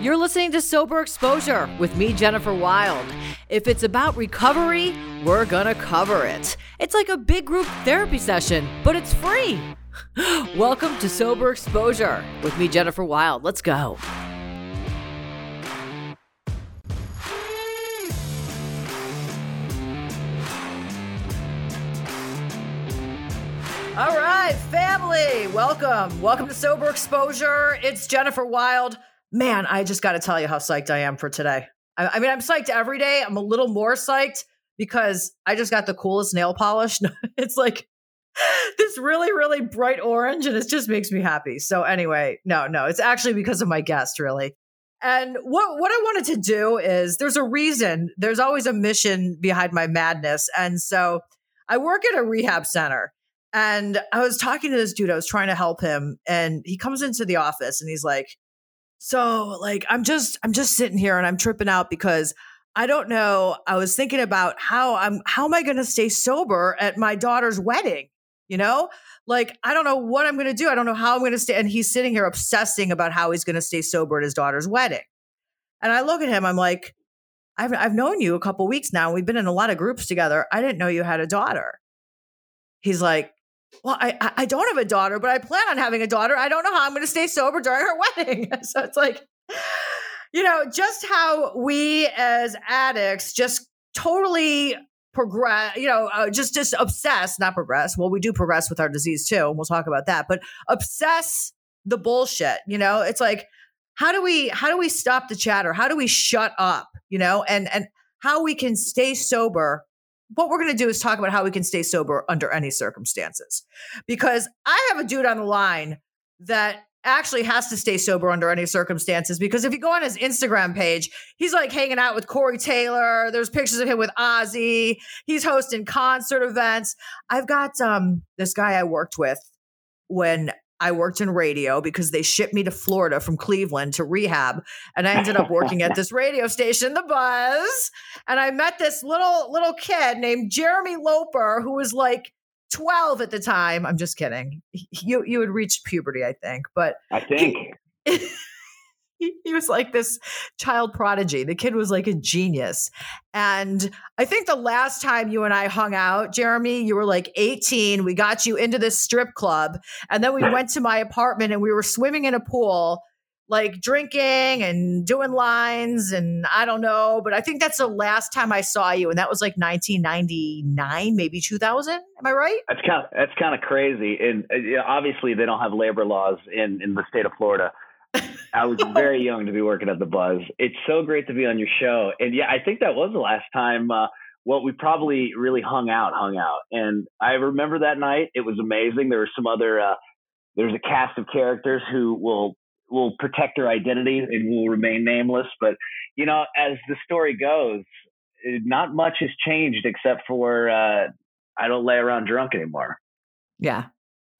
You're listening to Sober Exposure with me, Jennifer Wild. If it's about recovery, we're gonna cover it. It's like a big group therapy session, but it's free. Welcome to Sober Exposure with me, Jennifer Wild. Let's go. All right, family, welcome. Welcome to Sober Exposure. It's Jennifer Wild. Man, I just got to tell you how psyched I am for today. I, I, mean, I'm psyched every day. I'm a little more psyched because I just got the coolest nail polish. it's like this really, really bright orange, and it just makes me happy. So, anyway, no, no, it's actually because of my guest, really. And what what I wanted to do is there's a reason, there's always a mission behind my madness. And so I work at a rehab center and I was talking to this dude, I was trying to help him, and he comes into the office and he's like, So, like, I'm just, I'm just sitting here and I'm tripping out because I don't know. I was thinking about how I'm, how am I going to stay sober at my daughter's wedding? You know, like, I don't know what I'm going to do. I don't know how I'm going to stay. And he's sitting here obsessing about how he's going to stay sober at his daughter's wedding. And I look at him, I'm like, I've, I've known you a couple weeks now. We've been in a lot of groups together. I didn't know you had a daughter. He's like, well, I, I don't have a daughter, but I plan on having a daughter. I don't know how I'm going to stay sober during her wedding. so it's like, you know, just how we as addicts just totally progress, you know, uh, just just obsess, not progress. Well, we do progress with our disease too, and we'll talk about that. But obsess the bullshit. You know, it's like how do we how do we stop the chatter? How do we shut up? You know, and and how we can stay sober what we're going to do is talk about how we can stay sober under any circumstances. Because I have a dude on the line that actually has to stay sober under any circumstances. Because if you go on his Instagram page, he's like hanging out with Corey Taylor. There's pictures of him with Ozzy. He's hosting concert events. I've got um, this guy I worked with when I worked in radio because they shipped me to Florida from Cleveland to rehab. And I ended up working at this radio station, The Buzz. And I met this little little kid named Jeremy Loper, who was like 12 at the time. I'm just kidding. You you had reached puberty, I think. But I think. He, he, was like this child prodigy. The kid was like a genius. And I think the last time you and I hung out, Jeremy, you were like 18. We got you into this strip club. And then we went to my apartment and we were swimming in a pool, like drinking and doing lines. And I don't know, but I think that's the last time I saw you. And that was like 1999, maybe 2000. Am I right? That's kind of, that's kind of crazy. And uh, obviously, they don't have labor laws in, in the state of Florida. I was very young to be working at the Buzz. It's so great to be on your show, and yeah, I think that was the last time. Uh, well, we probably really hung out, hung out, and I remember that night. It was amazing. There were some other. Uh, there's a cast of characters who will will protect their identity and will remain nameless. But you know, as the story goes, not much has changed except for uh, I don't lay around drunk anymore. Yeah,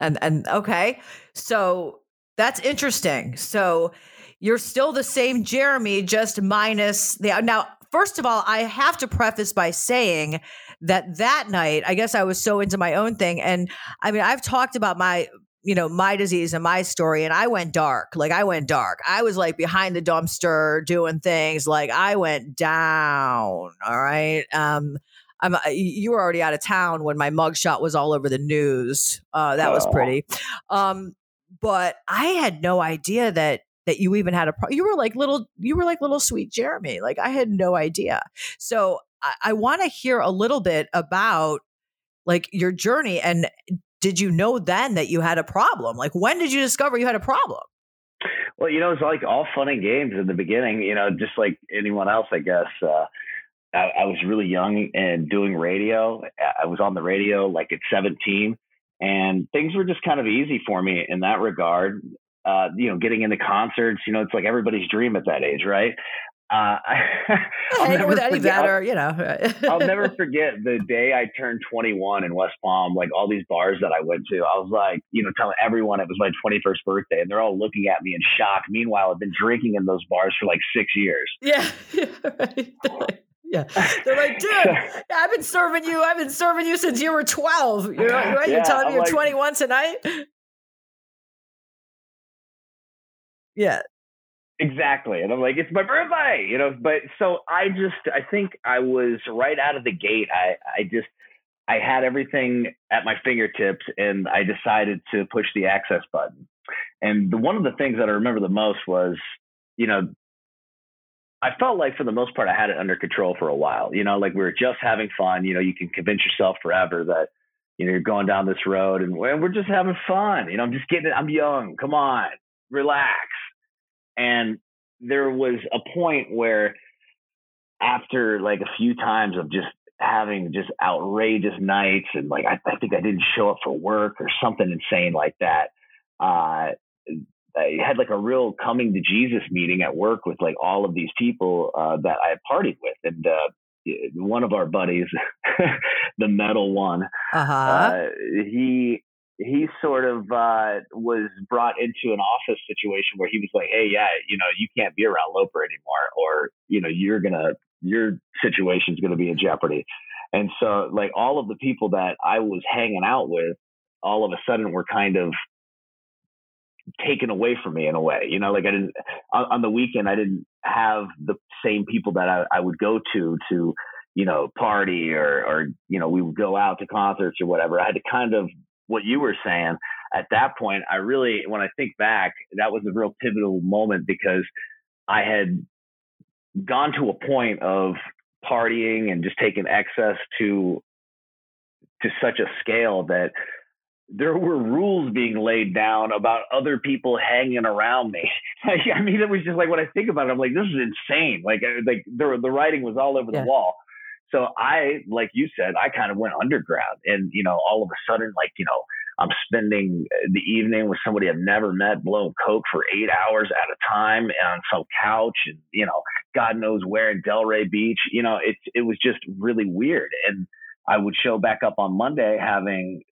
and and okay, so that's interesting. So you're still the same Jeremy, just minus the now. First of all, I have to preface by saying that that night, I guess I was so into my own thing, and I mean, I've talked about my you know my disease and my story and i went dark like i went dark i was like behind the dumpster doing things like i went down all right um I'm, you were already out of town when my mugshot was all over the news. Uh, that oh. was pretty. Um, but I had no idea that that you even had a pro- you were like little you were like little sweet Jeremy. Like I had no idea. So I, I want to hear a little bit about like your journey and did you know then that you had a problem? Like when did you discover you had a problem? Well, you know, it's like all fun and games in the beginning, you know, just like anyone else, I guess. Uh, I, I was really young and doing radio. I was on the radio like at 17 and things were just kind of easy for me in that regard. Uh, you know, getting into concerts, you know, it's like everybody's dream at that age, right? Uh, I'll never with Eddie forget, Vedder, you know. I'll never forget the day I turned 21 in West Palm, like all these bars that I went to. I was like, you know, telling everyone it was my 21st birthday, and they're all looking at me in shock. Meanwhile, I've been drinking in those bars for like six years. Yeah. yeah right. Yeah. They're like, dude, I've been serving you. I've been serving you since you were 12. You're? You're telling me you're like, 21 tonight? Yeah. Exactly. And I'm like, it's my birthday, you know. But so I just, I think I was right out of the gate. I, I just, I had everything at my fingertips and I decided to push the access button. And the, one of the things that I remember the most was, you know, I felt like for the most part I had it under control for a while. You know, like we were just having fun. You know, you can convince yourself forever that you know you're going down this road and we're just having fun. You know, I'm just getting it. I'm young. Come on, relax. And there was a point where after like a few times of just having just outrageous nights and like I, I think I didn't show up for work or something insane like that. Uh, I had like a real coming to Jesus meeting at work with like all of these people uh, that I had partied with, and uh, one of our buddies, the metal one, uh-huh. uh, he he sort of uh, was brought into an office situation where he was like, "Hey, yeah, you know, you can't be around Loper anymore, or you know, you're gonna your situation's gonna be in jeopardy." And so, like all of the people that I was hanging out with, all of a sudden were kind of taken away from me in a way. You know, like I didn't on, on the weekend I didn't have the same people that I, I would go to to you know party or or you know we would go out to concerts or whatever. I had to kind of what you were saying at that point. I really when I think back, that was a real pivotal moment because I had gone to a point of partying and just taking excess to to such a scale that there were rules being laid down about other people hanging around me. Like, I mean, it was just like when I think about it, I'm like, this is insane. Like, uh, like the the writing was all over yeah. the wall. So I, like you said, I kind of went underground, and you know, all of a sudden, like you know, I'm spending uh, the evening with somebody I've never met, blowing coke for eight hours at a time on some couch, and you know, God knows where in Delray Beach. You know, it it was just really weird, and I would show back up on Monday having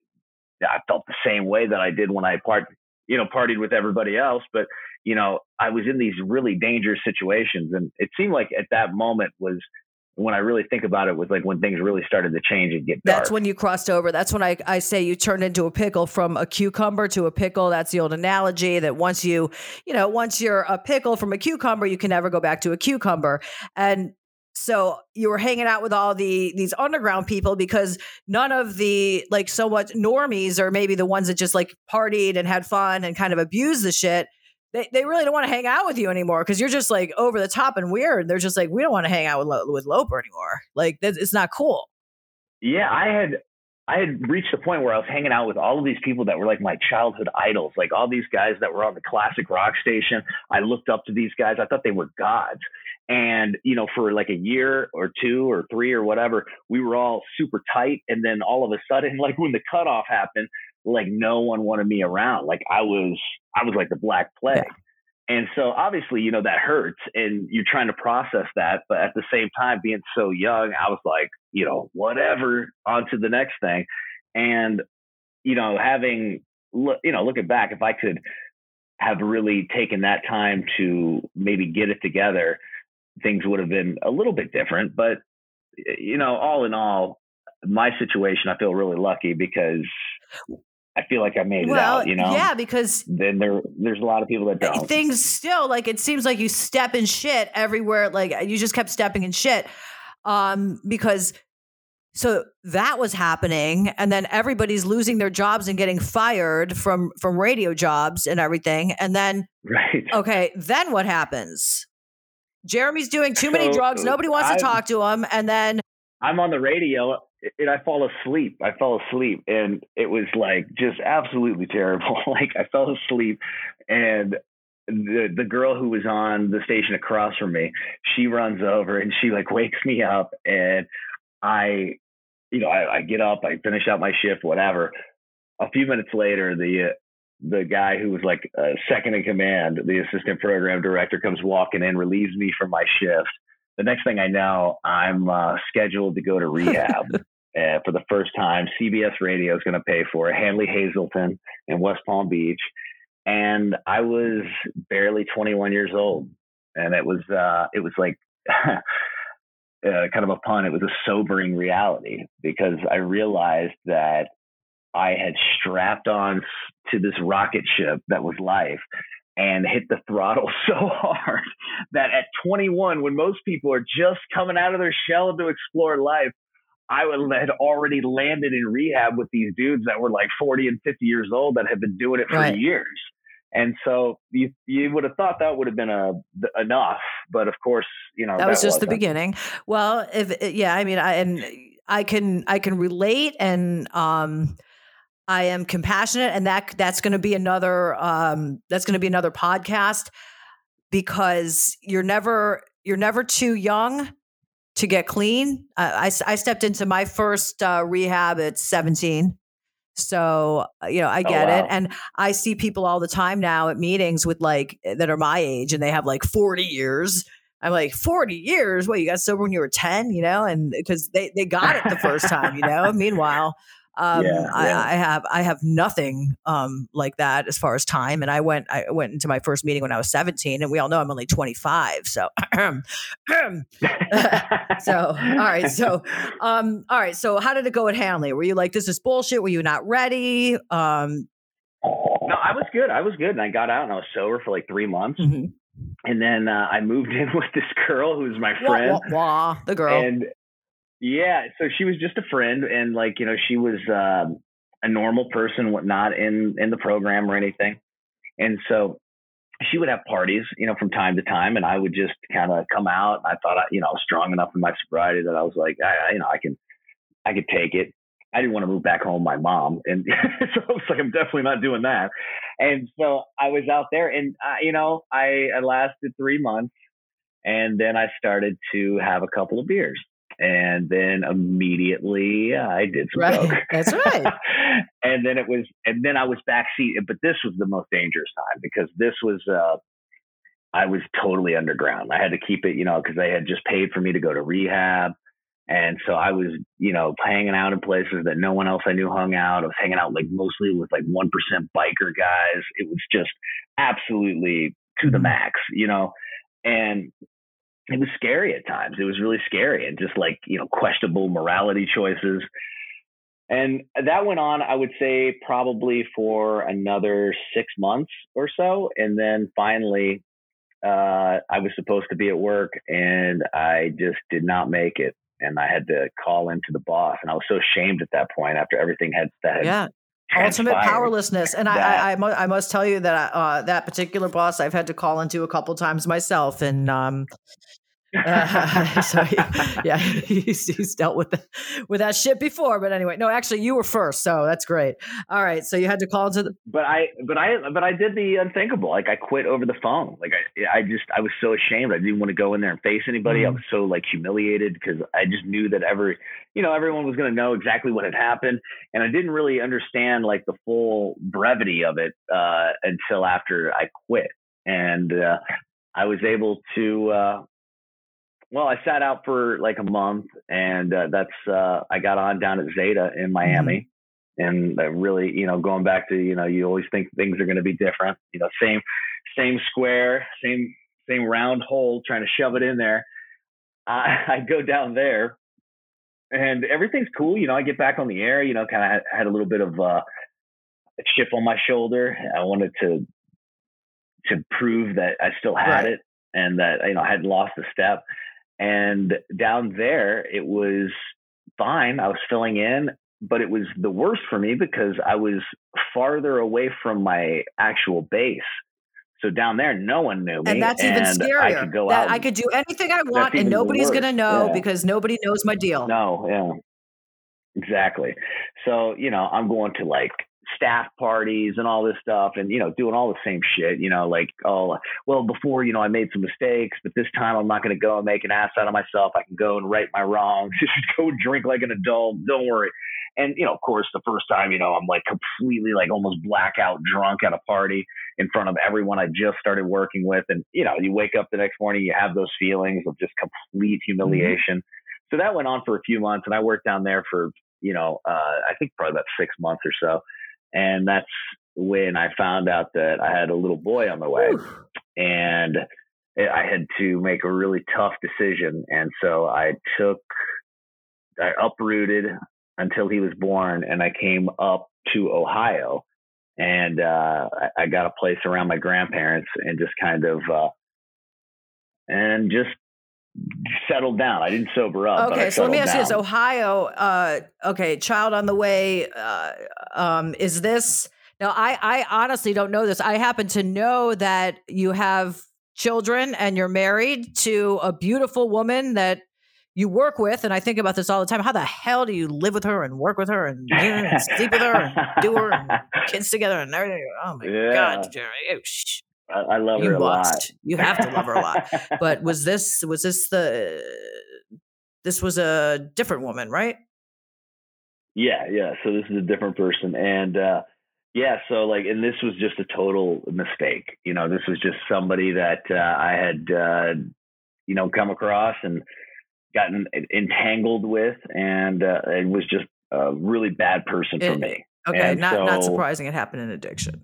I felt the same way that I did when I part, you know, partied with everybody else. But you know, I was in these really dangerous situations, and it seemed like at that moment was when I really think about it was like when things really started to change and get dark. That's when you crossed over. That's when I, I say you turned into a pickle from a cucumber to a pickle. That's the old analogy that once you, you know, once you're a pickle from a cucumber, you can never go back to a cucumber. And so you were hanging out with all the these underground people because none of the like so much normies or maybe the ones that just like partied and had fun and kind of abused the shit they, they really don't want to hang out with you anymore because you're just like over the top and weird they're just like we don't want to hang out with with loper anymore like it's not cool yeah i had I had reached a point where I was hanging out with all of these people that were like my childhood idols, like all these guys that were on the classic rock station. I looked up to these guys. I thought they were gods. And, you know, for like a year or two or three or whatever, we were all super tight. And then all of a sudden, like when the cutoff happened, like no one wanted me around. Like I was, I was like the black plague. Yeah. And so obviously, you know, that hurts and you're trying to process that. But at the same time, being so young, I was like, you know, whatever, on to the next thing. And, you know, having, you know, looking back, if I could have really taken that time to maybe get it together, things would have been a little bit different. But, you know, all in all, my situation, I feel really lucky because I feel like I made well, it out, you know? Yeah, because then there there's a lot of people that don't. Things still like it seems like you step in shit everywhere. Like you just kept stepping in shit. Um, because so that was happening, and then everybody's losing their jobs and getting fired from from radio jobs and everything. And then right. Okay, then what happens? Jeremy's doing too so, many drugs. Uh, Nobody wants I, to talk to him. And then I'm on the radio and I fall asleep. I fell asleep and it was like just absolutely terrible. like I fell asleep and the the girl who was on the station across from me, she runs over and she like wakes me up and I you know, I, I get up, I finish out my shift, whatever. A few minutes later, the the guy who was like uh, second in command, the assistant program director, comes walking in, relieves me from my shift. The next thing I know, I'm uh, scheduled to go to rehab uh, for the first time. CBS Radio is going to pay for it. Hanley Hazelden in West Palm Beach, and I was barely 21 years old, and it was uh, it was like. Uh, kind of a pun, it was a sobering reality because I realized that I had strapped on to this rocket ship that was life and hit the throttle so hard that at 21, when most people are just coming out of their shell to explore life, I had already landed in rehab with these dudes that were like 40 and 50 years old that had been doing it for right. years. And so you you would have thought that would have been a enough, but of course, you know that, that was just wasn't. the beginning. Well, if yeah, I mean, I and I can I can relate, and um, I am compassionate, and that that's going to be another um, that's going to be another podcast because you're never you're never too young to get clean. I, I, I stepped into my first uh, rehab at 17. So, uh, you know, I oh, get oh, wow. it. And I see people all the time now at meetings with like that are my age and they have like 40 years. I'm like, 40 years? What, you got sober when you were 10, you know? And because they, they got it the first time, you know? Meanwhile, um, yeah, yeah. I, I, have I have nothing um, like that as far as time. And I went I went into my first meeting when I was 17, and we all know I'm only 25. So, so all right. So, um, all right. So, how did it go at Hanley? Were you like, this is bullshit? Were you not ready? Um, no, I was good. I was good, and I got out and I was sober for like three months. Mm-hmm. And then uh, I moved in with this girl who's my friend. Wah, wah, wah, the girl. And yeah, so she was just a friend, and like you know, she was uh, a normal person, not in in the program or anything, and so she would have parties, you know, from time to time, and I would just kind of come out. I thought, I, you know, I was strong enough in my sobriety that I was like, I, you know, I can, I could take it. I didn't want to move back home my mom, and so I was like, I'm definitely not doing that. And so I was out there, and uh, you know, I, I lasted three months, and then I started to have a couple of beers and then immediately yeah, I did some right. coke. That's right. and then it was, and then I was backseat. But this was the most dangerous time because this was, uh, I was totally underground. I had to keep it, you know, because they had just paid for me to go to rehab. And so I was, you know, hanging out in places that no one else I knew hung out. I was hanging out like mostly with like 1% biker guys. It was just absolutely to the mm-hmm. max, you know. And it was scary at times. It was really scary and just like, you know, questionable morality choices. And that went on, I would say, probably for another six months or so. And then finally, uh, I was supposed to be at work and I just did not make it. And I had to call into the boss. And I was so ashamed at that point after everything had, that yeah. Ultimate powerlessness. And I, I, I, I, must tell you that uh, that particular boss i've had to call into a couple times myself. And um, uh, so he, yeah, he's, he's dealt with the, with that shit before. But anyway, no, actually, you were first, so that's great. All right, so you had to call to the. But I, but I, but I did the unthinkable. Like I quit over the phone. Like I, I just, I was so ashamed. I didn't want to go in there and face anybody. Mm. I was so like humiliated because I just knew that every, you know, everyone was going to know exactly what had happened, and I didn't really understand like the full brevity of it uh, until after I quit, and uh, I was able to. Uh, well, I sat out for like a month, and uh, that's uh, I got on down at Zeta in Miami, mm-hmm. and uh, really, you know, going back to you know, you always think things are going to be different. You know, same same square, same same round hole, trying to shove it in there. I, I go down there, and everything's cool. You know, I get back on the air. You know, kind of had, had, a little bit of uh, a chip on my shoulder. I wanted to to prove that I still had right. it and that you know I hadn't lost a step. And down there, it was fine. I was filling in, but it was the worst for me because I was farther away from my actual base. So down there, no one knew me, and that's even and scarier. I could go that out. I could do anything I want, and nobody's going to know yeah. because nobody knows my deal. No, yeah, exactly. So you know, I'm going to like staff parties and all this stuff and you know doing all the same shit you know like oh well before you know i made some mistakes but this time i'm not going to go and make an ass out of myself. I can go and right my wrongs. Just go drink like an adult. Don't worry. And you know of course the first time you know i'm like completely like almost blackout drunk at a party in front of everyone i just started working with. And you know you wake up the next morning you have those feelings of just complete mm-hmm. humiliation. Mm-hmm. so that went on for a few months and i worked down there for you know uh, i think probably about six months or so and that's when I found out that I had a little boy on the way. And I had to make a really tough decision. And so I took, I uprooted until he was born and I came up to Ohio and uh, I, I got a place around my grandparents and just kind of uh, and just settled down. I didn't sober up. Okay, so let me ask down. you this: Ohio, uh, okay, child on the way. Uh, um, is this now? I I honestly don't know this. I happen to know that you have children and you're married to a beautiful woman that you work with, and I think about this all the time. How the hell do you live with her and work with her and, and sleep with her and do her and kids together and everything? Oh my Yeah. god, Jerry! Oh, sh- I, I love you her a lot. You have to love her a lot. But was this was this the this was a different woman, right? Yeah, yeah. So this is a different person, and uh, yeah, so like, and this was just a total mistake. You know, this was just somebody that uh, I had, uh, you know, come across and gotten entangled with, and uh, it was just a really bad person for It- me. Okay, And not not surprising. It happened in addiction.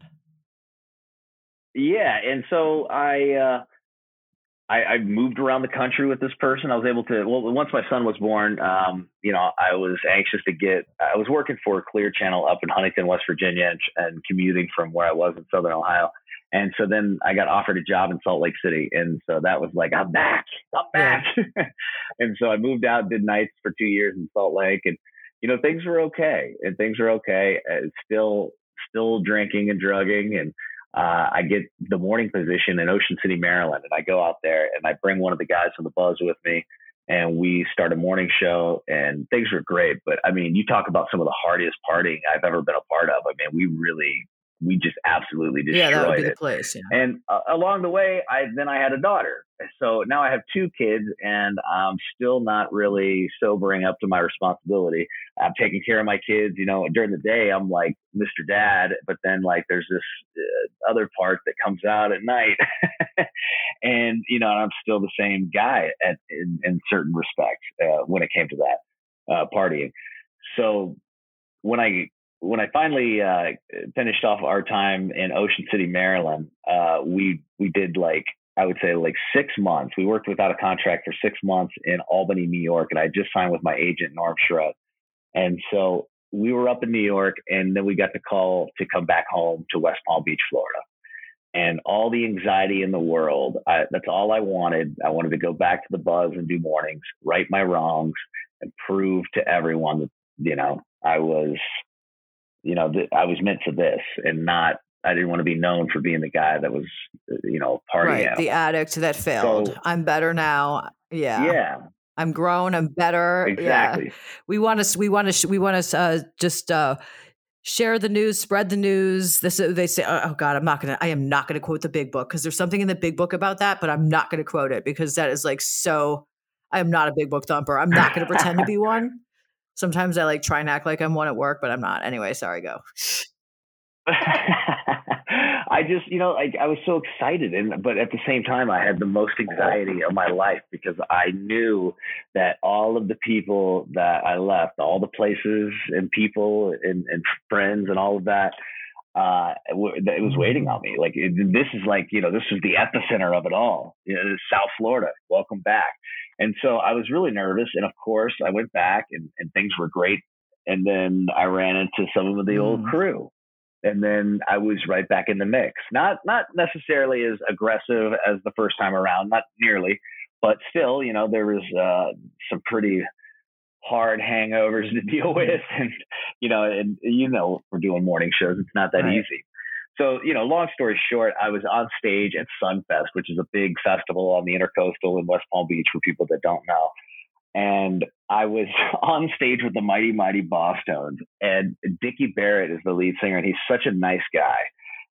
Yeah, and so I, uh, I I moved around the country with this person. I was able to. Well, once my son was born, um, you know, I was anxious to get. I was working for Clear Channel up in Huntington, West Virginia, and, and commuting from where I was in Southern Ohio. And so then I got offered a job in Salt Lake City, and so that was like, I'm back, I'm back. and so I moved out, did nights for two years in Salt Lake, and you know things were okay, and things were okay. Uh, still, still drinking and drugging, and uh, I get the morning position in Ocean City, Maryland, and I go out there and I bring one of the guys from the Buzz with me, and we start a morning show, and things were great. But I mean, you talk about some of the hardest partying I've ever been a part of. I mean, we really, we just absolutely destroyed Yeah, that would be it. the place. Yeah. And uh, along the way, I then I had a daughter. So now I have two kids, and I'm still not really sobering up to my responsibility. I'm taking care of my kids. You know, during the day, I'm like Mr. Dad, but then like there's this uh, other part that comes out at night, and you know, I'm still the same guy at in, in certain respects uh, when it came to that uh, partying. So when I when I finally uh, finished off our time in Ocean City, Maryland, uh, we we did like I would say like six months. We worked without a contract for six months in Albany, New York, and I just signed with my agent Norm Schrott. And so we were up in New York, and then we got the call to come back home to West Palm Beach, Florida. And all the anxiety in the world, I, that's all I wanted. I wanted to go back to the buzz and do mornings, right my wrongs, and prove to everyone that you know I was you know, th- I was meant for this and not, I didn't want to be known for being the guy that was, uh, you know, party Right, animal. the addict that failed. So- I'm better now. Yeah. yeah, I'm grown. I'm better. Yeah. exactly. We want to. We want to. We want to uh, just uh, share the news, spread the news. This they say. Oh God, I'm not gonna. I am not gonna quote the big book because there's something in the big book about that, but I'm not gonna quote it because that is like so. I am not a big book thumper. I'm not gonna pretend to be one. Sometimes I like try and act like I'm one at work, but I'm not. Anyway, sorry. Go. I just, you know, like I was so excited, and but at the same time, I had the most anxiety of my life because I knew that all of the people that I left, all the places and people and, and friends and all of that, uh, it wa- that it was waiting on me. Like it, this is like, you know, this was the epicenter of it all. You know, is South Florida. Welcome back. And so I was really nervous, and of course, I went back, and, and things were great. And then I ran into some of the old Mm. crew and then I was right back in the mix. Not not necessarily as aggressive as the first time around, not nearly, but still, you know, there was uh, some pretty hard hangovers to deal with, and you know, and you know, we're doing morning shows; it's not that Right. easy. So, you know, long story short, I was on stage at Sunfest, which is a big festival on the Intercoastal in West Palm Beach for people that don't know. And I was on stage with the Mighty Mighty Bosstones, and Dickie Barrett is the lead singer, and he's such a nice guy.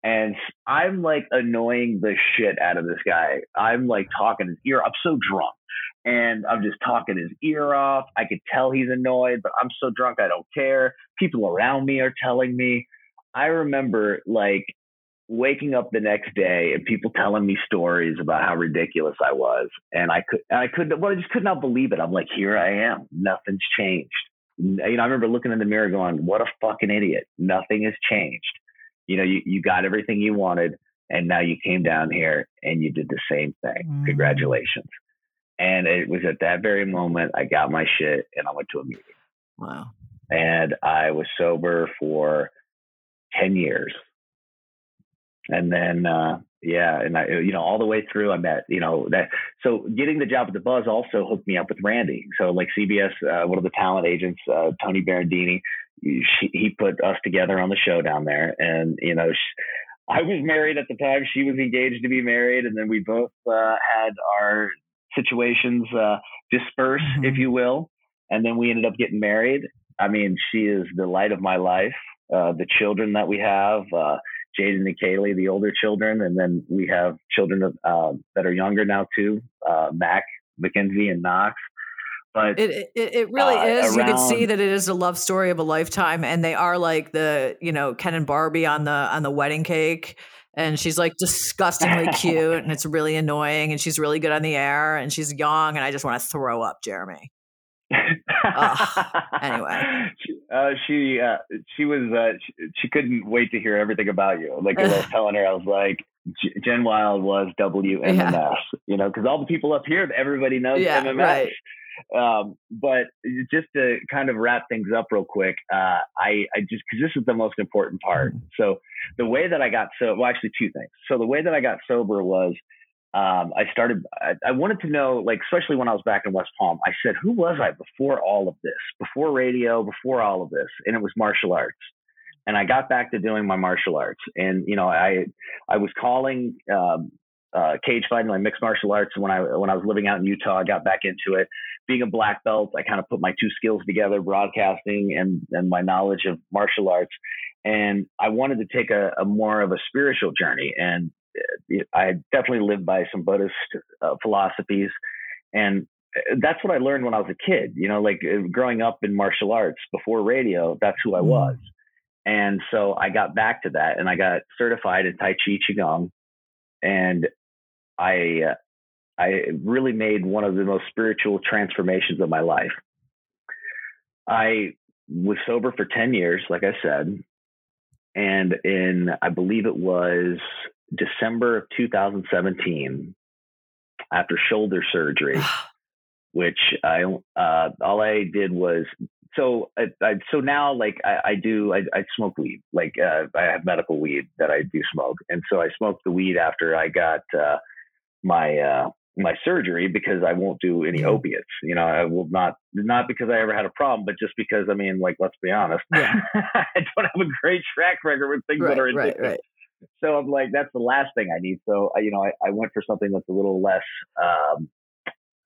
And I'm like annoying the shit out of this guy. I'm like talking his ear. I'm so drunk, and I'm just talking his ear off. I could tell he's annoyed, but I'm so drunk I don't care. People around me are telling me. I remember like waking up the next day and people telling me stories about how ridiculous I was, and I could I couldn't well I just could not believe it. I'm like, here I am, nothing's changed. You know, I remember looking in the mirror going, what a fucking idiot. Nothing has changed. You know, you, you got everything you wanted, and now you came down here and you did the same thing. Mm. Congratulations. And it was at that very moment I got my shit and I went to a meeting Wow. and I was sober for 10 years. and then uh, yeah, and I you know all the way through I met you know that so getting the job at the Buzz also hooked me up with Randy. So like CBS, uh, one of the talent agents, uh, Tony Berendini, she, he put us together on the show down there, and you know. She, I was married at the time. She was engaged to be married, and then we both uh, had our situations uh, disperse, mm-hmm. if you will, and then we ended up getting married. I mean, she is the light of my life. Uh, the children that we have, uh, Jaden and Kaylee, the older children, and then we have children uh, that are younger now too, uh, Mac, Mackenzie, and Knox. But it it, it really uh, is. Around, you can see that it is a love story of a lifetime, and they are like the you know Ken and Barbie on the on the wedding cake. And she's like disgustingly cute, and it's really annoying. And she's really good on the air, and she's young, and I just want to throw up, Jeremy. anyway, uh, she uh, she was uh, she, she, couldn't wait to hear everything about you. Like I was telling her, I was like, Jen Wild was WMMS, yeah. you know, because all the people up here, everybody knows yeah, MMS. Right. Um, but just to kind of wrap things up real quick, uh, I, I just because this is the most important part. Mm-hmm. So the way that I got so well, actually two things. So the way that I got sober was um, I started, I, I, wanted to know, like, especially when I was back in West Palm, I said, who was I before all of this, before radio, before all of this? And it was martial arts. And I got back to doing my martial arts. And, you know, I, I was calling, um, uh, cage fighting, like mixed martial arts. When I, when I was living out in Utah, I got back into it. Being a black belt, I kind of put my two skills together, broadcasting and, and my knowledge of martial arts. And I wanted to take a, a more of a spiritual journey. And I definitely lived by some Buddhist uh, philosophies, and uh, that's what I learned when I was a kid. You know, like uh, growing up in martial arts before radio, that's who I mm. was. And so I got back to that, and I got certified in Tai Chi Qigong, and I uh, I really made one of the most spiritual transformations of my life. I was sober for 10 years, like I said. And in, I believe it was December of 2017 after shoulder surgery, which I uh, all I did was so I, I so now like I, I do I, I, smoke weed like uh, I have medical weed that I do smoke and so I smoked the weed after I got uh, my uh, my surgery because I won't do any opiates. You know, I will not not because I ever had a problem, but just because I mean, like, let's be honest, yeah. I don't have a great track record with things right, that are addictive. Right, right so I'm like, that's the last thing I need. So, you know, I, I went for something that's a little less um,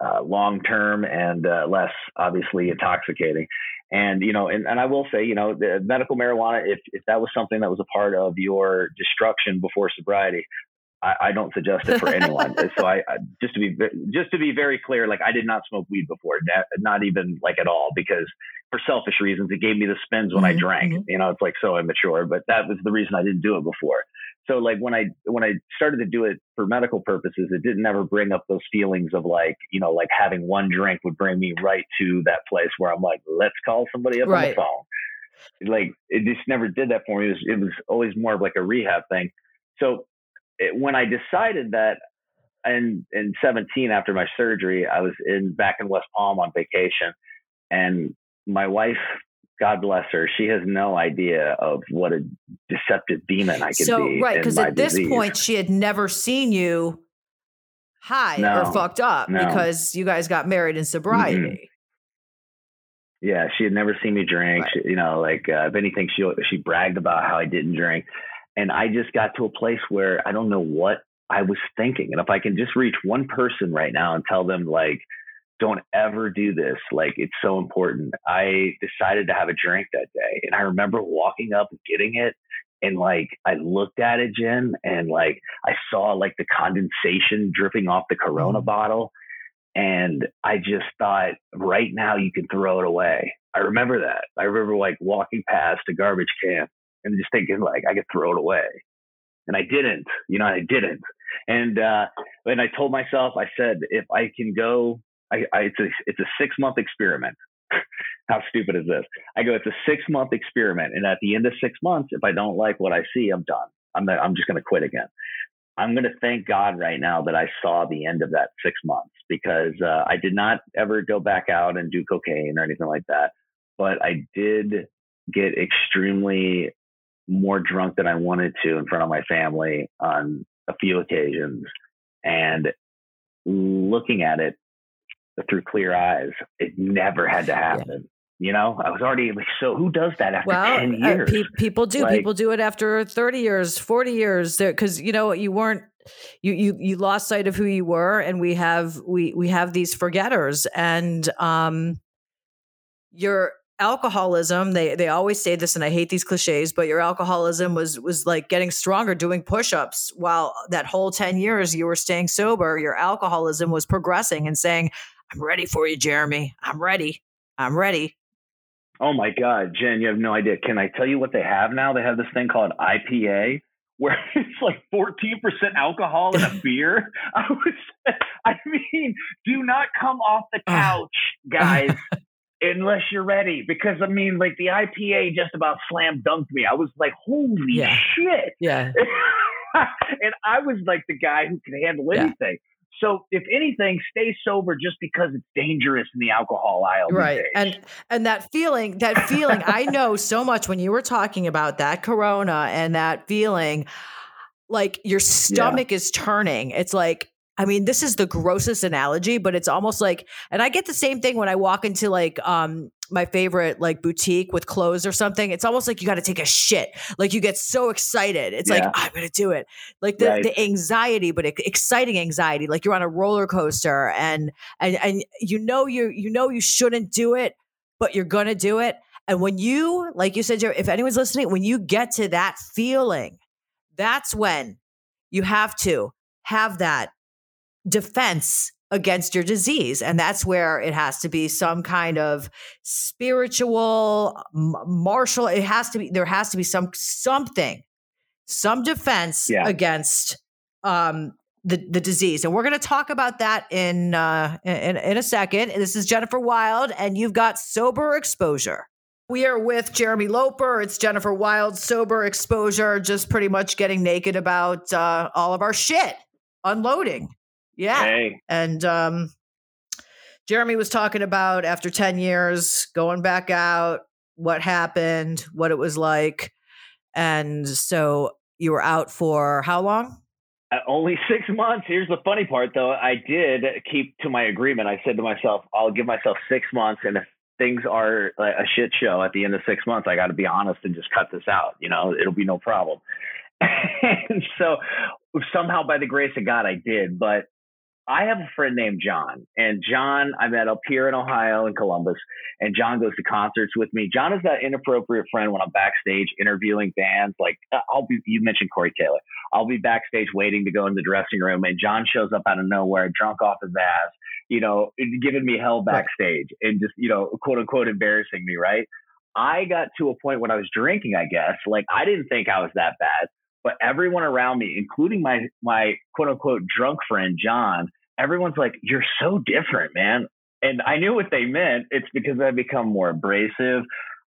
uh, long term and uh, less obviously intoxicating. And, you know, and, and I will say, you know, the medical marijuana, if, if that was something that was a part of your destruction before sobriety, I, I don't suggest it for anyone. so I, I, just to be just to be very clear, like I did not smoke weed before, not, not even like at all, because for selfish reasons, it gave me the spins when mm-hmm, I drank. Mm-hmm. You know, it's like so immature, but that was the reason I didn't do it before. So like when I when I started to do it for medical purposes, it didn't ever bring up those feelings of like you know like having one drink would bring me right to that place where I'm like, let's call somebody up right. on the phone. Like it just never did that for me. It was, it was always more of like a rehab thing. So it, when I decided that in in 17 after my surgery, I was in back in West Palm on vacation, and my wife God bless her. She has no idea of what a deceptive demon I could be. so, be. right, because at this disease. point, she had never seen you high no, or fucked up no. because you guys got married in sobriety. Mm-hmm. Yeah, she had never seen me drink. Right. She, you know, like uh, if anything, she she bragged about how I didn't drink, and I just got to a place where I don't know what I was thinking. And if I can just reach one person right now and tell them like don't ever do this. Like it's so important. I decided to have a drink that day and I remember walking up and getting it and like I looked at it, Jen, and like I saw like the condensation dripping off the Corona mm-hmm. bottle. And I just thought, right now you can throw it away. I remember that. I remember like walking past a garbage can and just thinking like I could throw it away. And I didn't, you know, I didn't. And uh and I told myself, I said, if I can go I, I, it's a it's a six month experiment. How stupid is this? I go, it's a six month experiment, and at the end of six months, if I don't like what I see, I'm done. I'm I'm just going to quit again. I'm going to thank God right now that I saw the end of that six months because uh, I did not ever go back out and do cocaine or anything like that, but I did get extremely more drunk than I wanted to in front of my family on a few occasions. And looking at it through clear eyes, it never had to happen. Yeah. You know, I was already like, so who does that after well, 10 years? Uh, pe- people do. Like, people do it after 30 years, 40 years. Because, you know, you weren't, you, you, you lost sight of who you were. And we have, we, we have these forgetters. And, um, your alcoholism they they always say this and i hate these cliches but your alcoholism was was like getting stronger doing push-ups while that whole 10 years you were staying sober your alcoholism was progressing and saying i'm ready for you jeremy i'm ready i'm ready oh my god jen you have no idea can i tell you what they have now they have this thing called ipa where it's like 14% alcohol in a beer. I was, I mean, do not come off the couch, guys, unless you're ready. Because I mean, like the IPA just about slam dunked me. I was like, holy yeah. shit. Yeah. and I was like the guy who could handle anything. Yeah. So if anything, stay sober just because it's dangerous in the alcohol aisle. Right. And and that feeling, that feeling, I know so much when you were talking about that corona and that feeling, like your stomach yeah. is turning. It's like I mean, this is the grossest analogy, but it's almost like, and I get the same thing when I walk into like um my favorite like boutique with clothes or something. It's almost like you got to take a shit. Like you get so excited. It's yeah. like I'm gonna do it. Like the, right. the anxiety, but exciting anxiety. Like you're on a roller coaster and and and you know you you know you shouldn't do it, but you're gonna do it. And when you, like you said, if anyone's listening, when you get to that feeling, that's when you have to have that defense against your disease and that's where it has to be some kind of spiritual martial it has to be there has to be some something some defense yeah. against um the, the disease and we're going to talk about that in uh in, in a second this is jennifer wild and you've got sober exposure we are with Jeremy Loper. It's Jennifer Wild, sober exposure, just pretty much getting naked about uh, all of our shit, unloading. Yeah. And um, Jeremy was talking about after 10 years going back out, what happened, what it was like. And so you were out for how long? Uh, only six months. Here's the funny part, though. I did keep to my agreement. I said to myself, I'll give myself six months. And if things are a shit show at the end of six months, I got to be honest and just cut this out. You know, it'll be no problem. and so somehow, by the grace of God, I did. But I have a friend named John, and John I met up here in Ohio in Columbus, and John goes to concerts with me. John is that inappropriate friend when I'm backstage interviewing bands. Like uh, I'll be, you mentioned Corey Taylor. I'll be backstage waiting to go in the dressing room, and John shows up out of nowhere, drunk off his ass, you know, giving me hell backstage, and just you know, quote unquote, embarrassing me. Right? I got to a point when I was drinking. I guess like I didn't think I was that bad but everyone around me, including my my quote unquote drunk friend John, everyone's like, "You're so different, man." And I knew what they meant. It's because I've become more abrasive.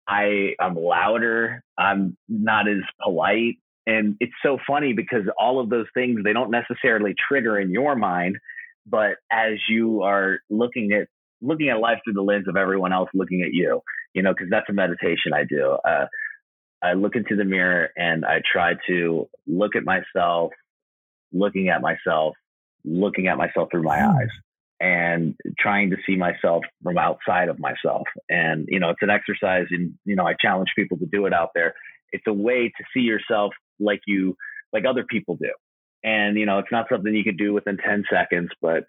I I'm louder. I'm not as polite. And it's so funny because all of those things they don't necessarily trigger in your mind, but as you are looking at looking at life through the lens of everyone else looking at you, you know, because that's a meditation I do. Uh, I look into the mirror and I try to look at myself, looking at myself, looking at myself through my hmm. eyes and trying to see myself from outside of myself. And, you know, it's an exercise and, you know, I challenge people to do it out there. It's a way to see yourself like you, like other people do. And, you know, it's not something you could do within 10 seconds, but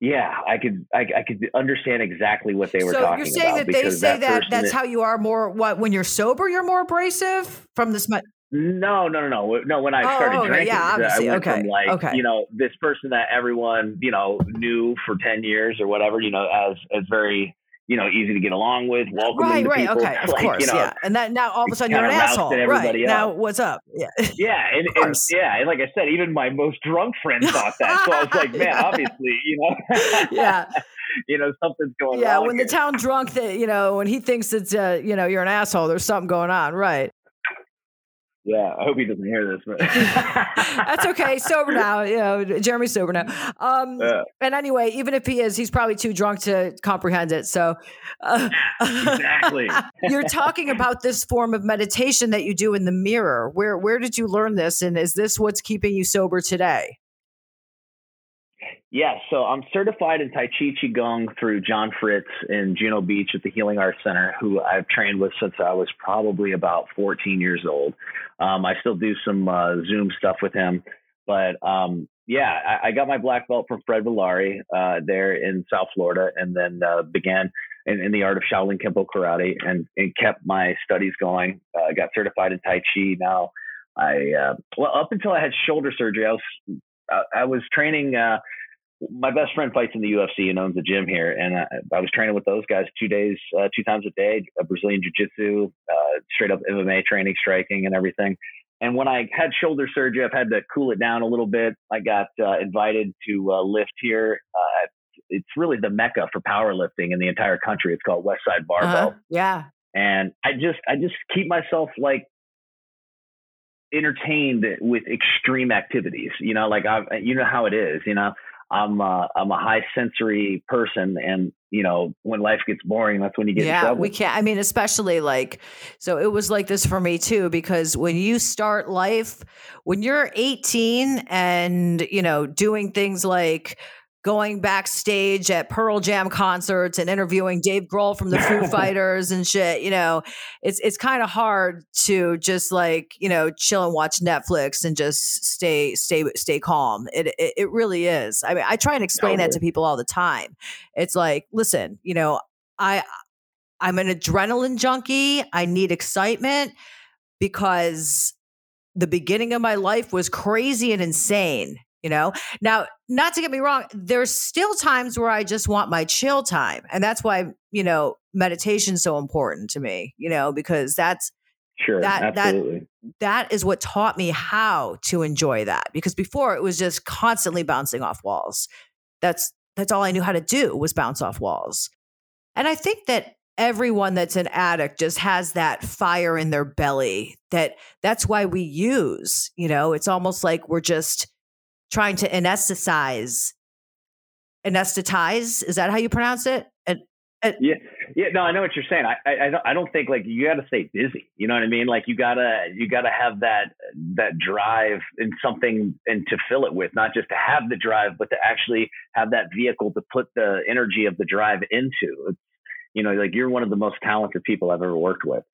yeah, I could I, I, could understand exactly what they were so talking about. So you're saying that they say that, that that's how you are more what when you're sober you're more abrasive from this no, no, no, no, no. When I oh, started drinking, yeah, obviously. I went okay. from like, okay. you know, this person that everyone, you know, knew for ten years or whatever, you know, as as very you know, easy to get along with, welcoming right, right, people. okay, of course, you know, yeah. And that now all of a sudden you're an asshole, right? Else. Now what's up? Yeah, yeah, and, and, yeah, and like I said, even my most drunk friend thought that. So I was like, man, yeah. obviously, you know, yeah. you know, something's going. Yeah, when here. the town drunk, that you know, when he thinks that uh, you know you're an asshole, there's something going on, right? Yeah, I hope he doesn't hear this. But That's okay. Sober now. You know, Jeremy's sober now. Um, Yeah. And anyway, even if he is, he's probably too drunk to comprehend it. So, uh, exactly. you're talking about this form of meditation that you do in the mirror. Where where did you learn this, and is this what's keeping you sober today? Yeah, so I'm certified in Tai Chi Qigong through John Fritz in Juno Beach at the Healing Arts Center, who I've trained with since I was probably about 14 years old. Um, I still do some uh, Zoom stuff with him, but um, yeah, I, I, got my black belt from Fred Villari uh, there in South Florida, and then uh, began in, in, the art of Shaolin Kempo Karate, and, and kept my studies going. I got certified in Tai Chi. Now, I uh, well up until I had shoulder surgery, I was I was training uh, my best friend fights in the UFC and owns a gym here, and I, I was training with those guys two days, uh, two times a day, a Brazilian jiu-jitsu, uh, straight up MMA training, striking, and everything. And when I had shoulder surgery, I've had to cool it down a little bit. I got uh, invited to uh, lift here. Uh, it's really the mecca for powerlifting in the entire country. It's called Westside Barbell. Uh-huh. Yeah. And I just, I just keep myself like entertained with extreme activities. You know, like I, you know how it is. You know, I'm a, I'm a high sensory person, and you know when life gets boring, that's when you get yeah. We can't. I mean, especially like so. It was like this for me too because when you start life, when you're 18 and you know doing things like going backstage at Pearl Jam concerts and interviewing Dave Grohl from the Foo Fighters and shit, you know, it's it's kind of hard to just like, you know, chill and watch Netflix and just stay stay stay calm. It it, it really is. I mean, I try and explain that to people all the time. It's like, listen, you know, I I'm an adrenaline junkie. I need excitement because the beginning of my life was crazy and insane you know? Now not to get me wrong there's still times where i just want my chill time and that's why you know meditation's so important to me you know because that's sure that absolutely. that that is what taught me how to enjoy that because before it was just constantly bouncing off walls. That's that's all i knew how to do was bounce off walls. And i think that everyone that's an addict just has that fire in their belly that that's why we use you know? It's almost like we're just trying to anesthetize. Anesthetize is that how you pronounce it? Yeah, yeah. No, I know what you're saying. I, I, I don't think like you got to stay busy. You know what I mean? Like you gotta, you gotta have that, that drive and something and to fill it with, not just to have the drive, but to actually have that vehicle to put the energy of the drive into. It's, you know, like you're one of the most talented people I've ever worked with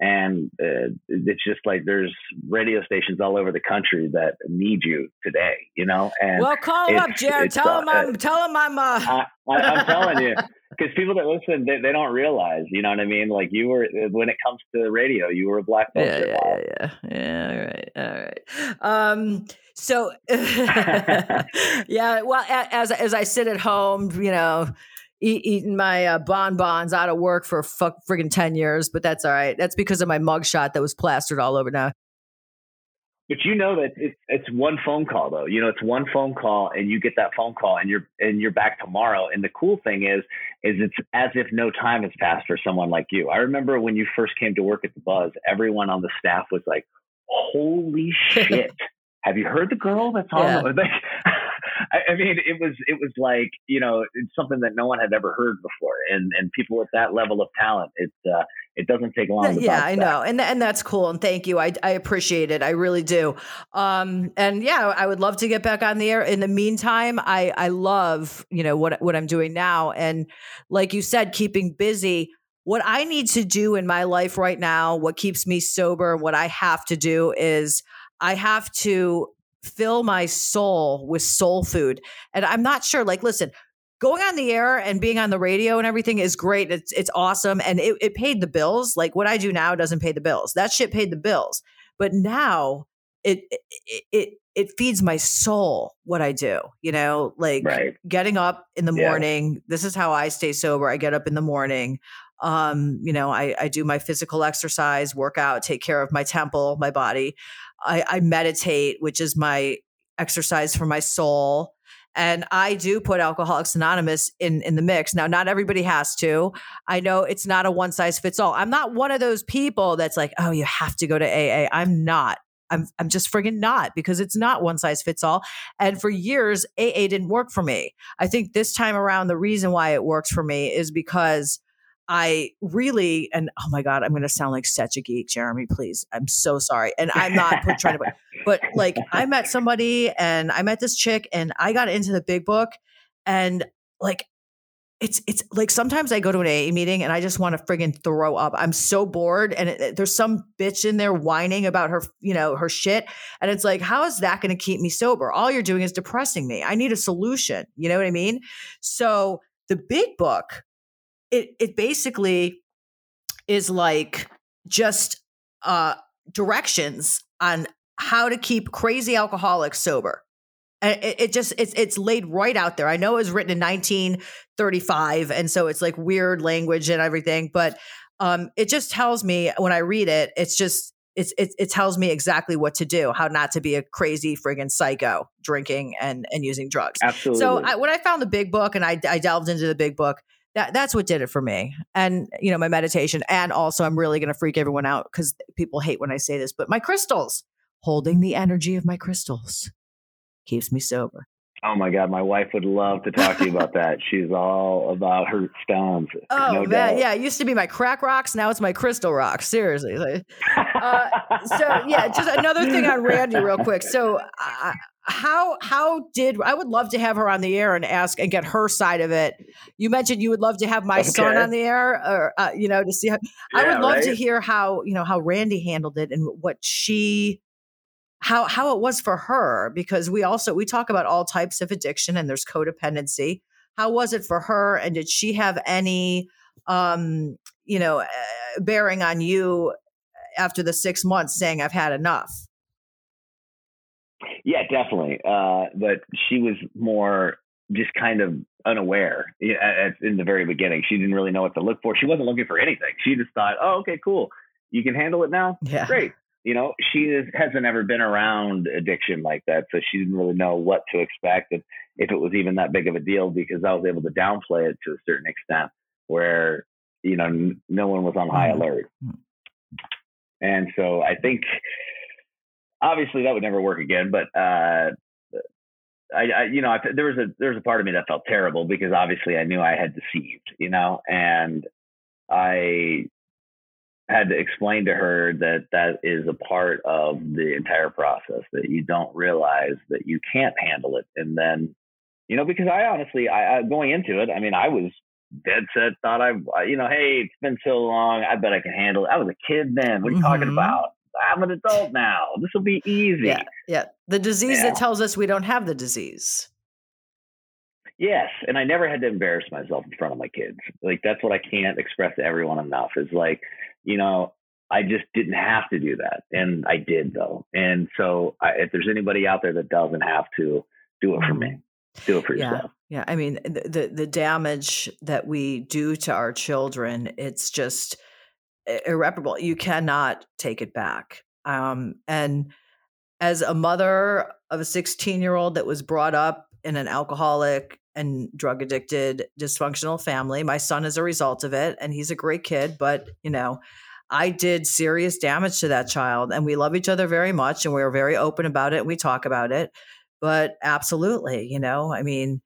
and uh, it's just like there's radio stations all over the country that need you today, you know. And well, call them up, Jared. Tell uh, them I'm. Uh, tell them I'm. Uh... I, am telling you, because people that listen, they, they, don't realize. You know what I mean? Like you were when it comes to radio, you were a black belt. Yeah, yeah, yeah, yeah. All right, all right. Um, so, yeah. Well, as as I sit at home, you know eat, eating my uh, bonbons out of work for fuck friggin' 10 years, but that's all right. That's because of my mugshot that was plastered all over now. But you know that it's, it's one phone call though. You know, it's one phone call and you get that phone call and you're and you're back tomorrow. And the cool thing is is it's as if no time has passed for someone like you. I remember when you first came to work at the Buzz, everyone on the staff was like, Holy shit. Have you heard the girl that's on yeah. the I, I, mean, it was it was like you know it's something that no one had ever heard before, and and people with that level of talent, it uh, it doesn't take long. To Yeah, I know, and and that's cool, and thank you. I I appreciate it. I really do. Um, and yeah, I would love to get back on the air. In the meantime, I I love you know what what I'm doing now, and like you said, keeping busy what I need to do in my life right now, what keeps me sober, what I have to do is I have to fill my soul with soul food. And I'm not sure, like, listen, going on the air and being on the radio and everything is great. It's it's awesome. And it, it paid the bills. Like what I do now doesn't pay the bills. That shit paid the bills. But now it it it, it feeds my soul what I do, you know, like right. getting up in the morning. Yeah. This is how I stay sober. I get up in the morning. Um, you know, I, I do my physical exercise, workout take care of my temple, my body. I, I meditate, which is my exercise for my soul. and I do put Alcoholics Anonymous in in the mix. Now, not everybody has to. I know it's not a one size fits all. I'm not one of those people that's like, oh, you have to go to AA. I'm not. I'm I'm just friggin' not because it's not one size fits all. And for years, AA didn't work for me. I think this time around, the reason why it works for me is because I really, and oh my God, I'm going to sound like such a geek, Jeremy, please. I'm so sorry. And I'm not trying to, but like I met somebody and I met this chick and I got into the big book and like, it's it's like sometimes I go to an AA meeting and I just want to friggin' throw up. I'm so bored, and it, there's some bitch in there whining about her, you know, her shit, and it's like, how is that going to keep me sober? All you're doing is depressing me. I need a solution. You know what I mean? So the big book it it basically is like just uh directions on how to keep crazy alcoholics sober. It, it, just it's it's laid right out there. I know it was written in 1935, and so it's like weird language and everything, but um, it just tells me when I read it, it's just it's, it, it tells me exactly what to do, how not to be a crazy friggin' psycho drinking and and using drugs. Absolutely. So I, when I found the big book and I, I delved into the big book, that that's what did it for me and you know my meditation and also i'm really going to freak everyone out because people hate when i say this but my crystals holding the energy of my crystals keeps me sober Oh my God, my wife would love to talk to you about that. She's all about her stones. Oh no man, yeah, it used to be my crack rocks. Now it's my crystal rocks. Seriously. Uh, so yeah, just another thing on Randi, real quick. So how how did I would love to have her on the air and ask and get her side of it. You mentioned you would love to have my okay. son on the air, or uh, you know, to see how. Yeah, I would love right? to hear how you know how Randi handled it and what she how how it was for her because we also we talk about all types of addiction and there's codependency. How was it for her, and did she have any um you know uh, bearing on you after the six months saying I've had enough? Definitely. Uh, but she was more just kind of unaware in the very beginning. She didn't really know what to look for. She wasn't looking for anything. She just thought, oh, okay, cool. You can handle it now? Yeah. Great. You know, she is, hasn't ever been around addiction like that. So she didn't really know what to expect and if it was even that big of a deal because I was able to downplay it to a certain extent where, you know, n- no one was on high mm-hmm. alert. And so I think obviously that would never work again. But uh, I, I, you know, I, there was a there was a part of me that felt terrible because obviously I knew I had deceived, you know, and I had to explain to her that that is a part of the entire process that you don't realize that you can't handle it, and then, you know, because I honestly, I, I going into it, I mean, I was dead set, thought I, you know, hey, it's been so long, I bet I can handle it. I was a kid then. What are you mm-hmm. talking about? I'm an adult now. This will be easy. Yeah. Yeah. The disease yeah. that tells us we don't have the disease. Yes. And I never had to embarrass myself in front of my kids. Like, that's what I can't express to everyone enough is like, you know, I just didn't have to do that. And I did, though. And so, I, if there's anybody out there that doesn't have to, do it for me. Mm-hmm. Do it for yeah. yourself. Yeah. I mean, the, the, the damage that we do to our children, it's just, irreparable. You cannot take it back. Um, and as a mother of a 16 year old that was brought up in an alcoholic and drug addicted dysfunctional family, my son is a result of it, and he's a great kid. But you know, I did serious damage to that child, and we love each other very much, and we are very open about it. And we talk about it, but absolutely, you know, I mean,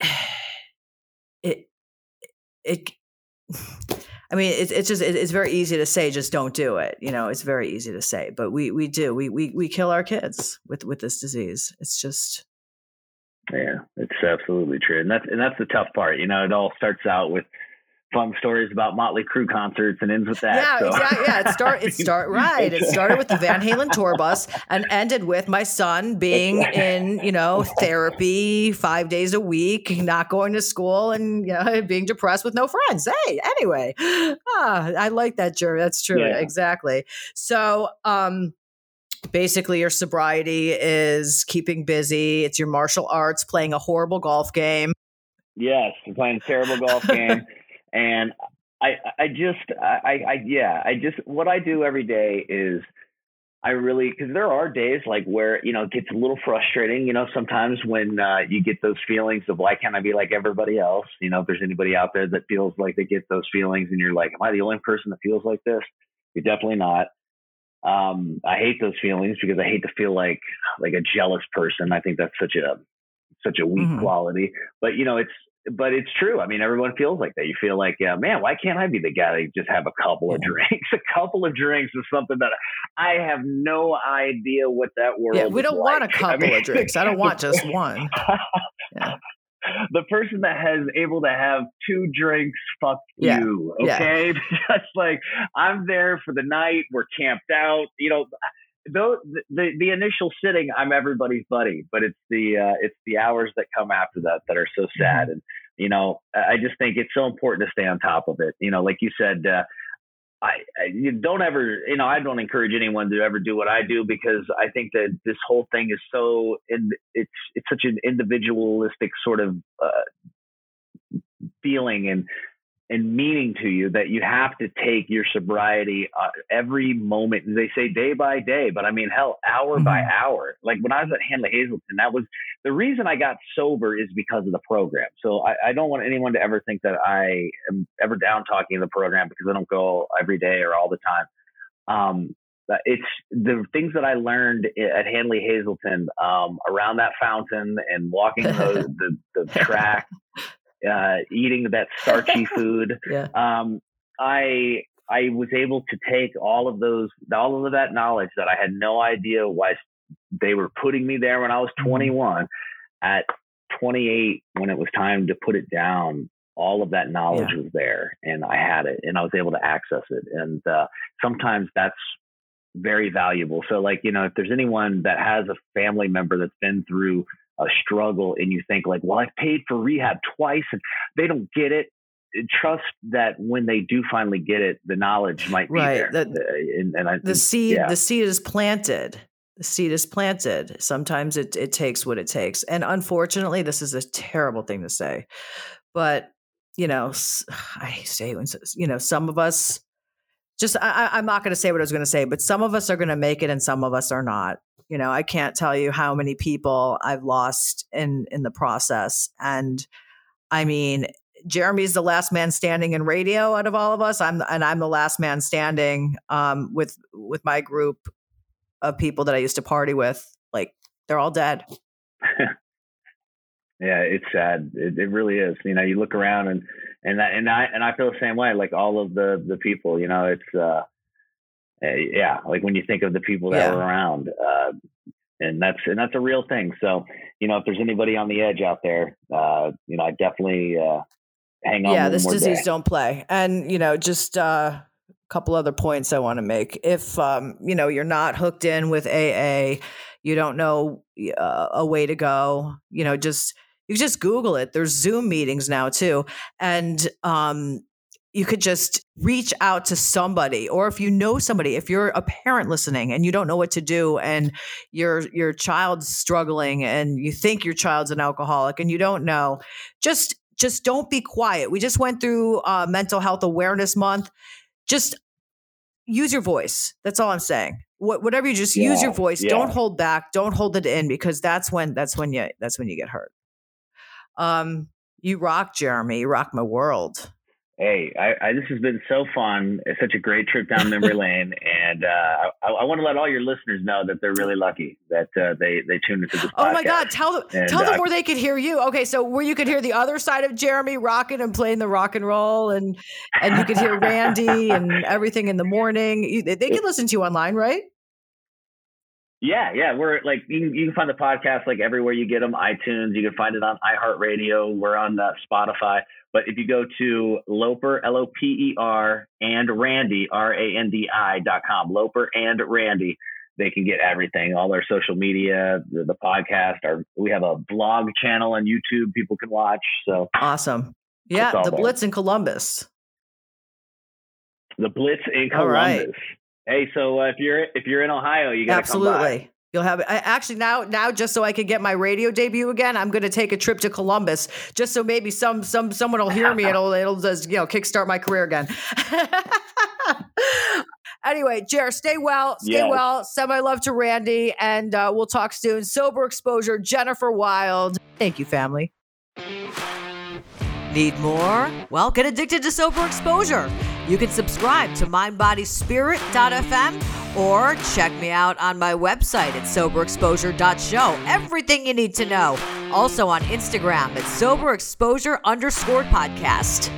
it it I mean, it's it's just it's very easy to say, just don't do it. You know, it's very easy to say, but we we do we we we kill our kids with with this disease. It's just yeah, it's absolutely true, and that's and that's the tough part. You know, it all starts out with fun stories about Motley Crue concerts and ends with that. Yeah, so. exactly. Yeah, it start it start right. It started with the Van Halen tour bus and ended with my son being in you know therapy five days a week, not going to school, and you know being depressed with no friends. Hey, anyway, ah, I like that, Jerry. That's true. Yeah. Exactly. So, um. Basically, your sobriety is keeping busy. It's your martial arts, playing a horrible golf game. Yes, playing a terrible golf game. And I, I just, I, I, yeah, I just, what I do every day is I really because there are days like where you know it gets a little frustrating. You know, sometimes when uh, you get those feelings of why can't I be like everybody else? You know, if there's anybody out there that feels like they get those feelings, and you're like, am I the only person that feels like this? You're definitely not. Um, I hate those feelings because I hate to feel like like a jealous person. I think that's such a such a weak mm-hmm. quality. But you know, it's but it's true. I mean, everyone feels like that. You feel like, yeah, man, why can't I be the guy that just have a couple of drinks? a couple of drinks is something that I have no idea what that world. Is. Yeah, we don't like. want a couple I mean, of drinks. I don't want just one. Yeah. The person that has able to have two drinks, fuck yeah. you. Okay, yeah. just like I'm there for the night. We're camped out. You know, though the the initial sitting i'm everybody's buddy but it's the uh, it's the hours that come after that that are so sad mm-hmm. and you know i just think it's so important to stay on top of it you know like you said uh, I, I you don't ever you know I don't encourage anyone to ever do what I do because I think that this whole thing is so in it's it's such an individualistic sort of uh, feeling and and meaning to you that you have to take your sobriety uh, every moment. They say day by day, but I mean, hell, hour mm-hmm. by hour. Like when I was at Hanley Hazelden, that was the reason I got sober is because of the program. So I, I don't want anyone to ever think that I am ever down talking the program because I don't go every day or all the time. Um, it's the things that I learned at Hanley Hazelden um, around that fountain and walking the, the, the track uh, eating that starchy food. yeah. Um, I I was able to take all of those, all of that knowledge that I had no idea why they were putting me there when I was mm-hmm. 21. At 28, when it was time to put it down, all of that knowledge yeah. was there, and I had it, and I was able to access it. And uh, sometimes that's very valuable. So, like you know, if there's anyone that has a family member that's been through a struggle and you think like, well, I've paid for rehab twice and they don't get it. Trust that when they do finally get it, the knowledge might be right. there. That, uh, and, and I, the seed, yeah. the seed is planted. The seed is planted. Sometimes it it takes what it takes, and unfortunately, this is a terrible thing to say, but you know, I say when you know some of us just I, am not going to say what I was going to say, but some of us are going to make it and some of us are not. You know, I can't tell you how many people I've lost in in the process. And I mean, Jeremy's the last man standing in radio out of all of us. I'm and I'm the last man standing um, with with my group of people that I used to party with. Like they're all dead. yeah, it's sad. It, it really is. You know, you look around and and that, and I and I feel the same way. Like all of the the people, you know, it's uh, uh, yeah, like when you think of the people that yeah. were around, uh, and that's and that's a real thing. So you know, if there's anybody on the edge out there, uh, you know, I definitely uh, hang on. Yeah, this disease day. don't play, and you know, just uh, a couple other points I want to make. If um, you know you're not hooked in with AA, you don't know uh, a way to go. You know, just you just Google it. There's Zoom meetings now too, and um, you could just reach out to somebody or if you know somebody if you're a parent listening and you don't know what to do and your your child's struggling and you think your child's an alcoholic and you don't know just just don't be quiet. We just went through uh, mental health awareness month. Just use your voice. That's all i'm saying. What, whatever you just yeah, use your voice. Yeah. don't hold back. Don't hold it in because that's when that's when you that's when you get hurt. Um you rock jeremy. You rock my world Hey, I, I, this has been so fun. It's such a great trip down memory lane, and uh, I, I, want to let all your listeners know that they're really lucky that uh, they they tuned into this. Oh my God! Tell them, and, tell them uh, where they could hear you. Okay, so where you could hear the other side of Jeremy rocking and playing the rock and roll, and and you could hear Randi and everything in the morning. They can listen to you online, right? Yeah, yeah, we're like you can, you can find the podcast like everywhere you get them, iTunes. You can find it on iHeartRadio. We're on uh, Spotify. But if you go to Loper L O P E R and Randi R A N D I dot com, Loper and Randi, they can get everything, all their social media, the, the podcast. Our we have a blog channel on YouTube people can watch. So awesome, yeah, the there. Blitz in Columbus. The Blitz in Columbus. Hey, so uh, if you're if you're in Ohio, you got absolutely. You'll have I, actually now now just so I can get my radio debut again. I'm going to take a trip to Columbus just so maybe some some someone will hear me. It'll it'll just you know kickstart my career again. Anyway, Jer, stay well, stay Yes. well. Send my love to Randi, and uh, we'll talk soon. Sober Exposure, Jennifer Wild. Thank you, family. Need more? Well, get addicted to Sober Exposure. You can subscribe to mindbodyspirit.fm or check me out on my website at soberexposure.show. Everything you need to know. Also on Instagram at soberexposure underscore podcast.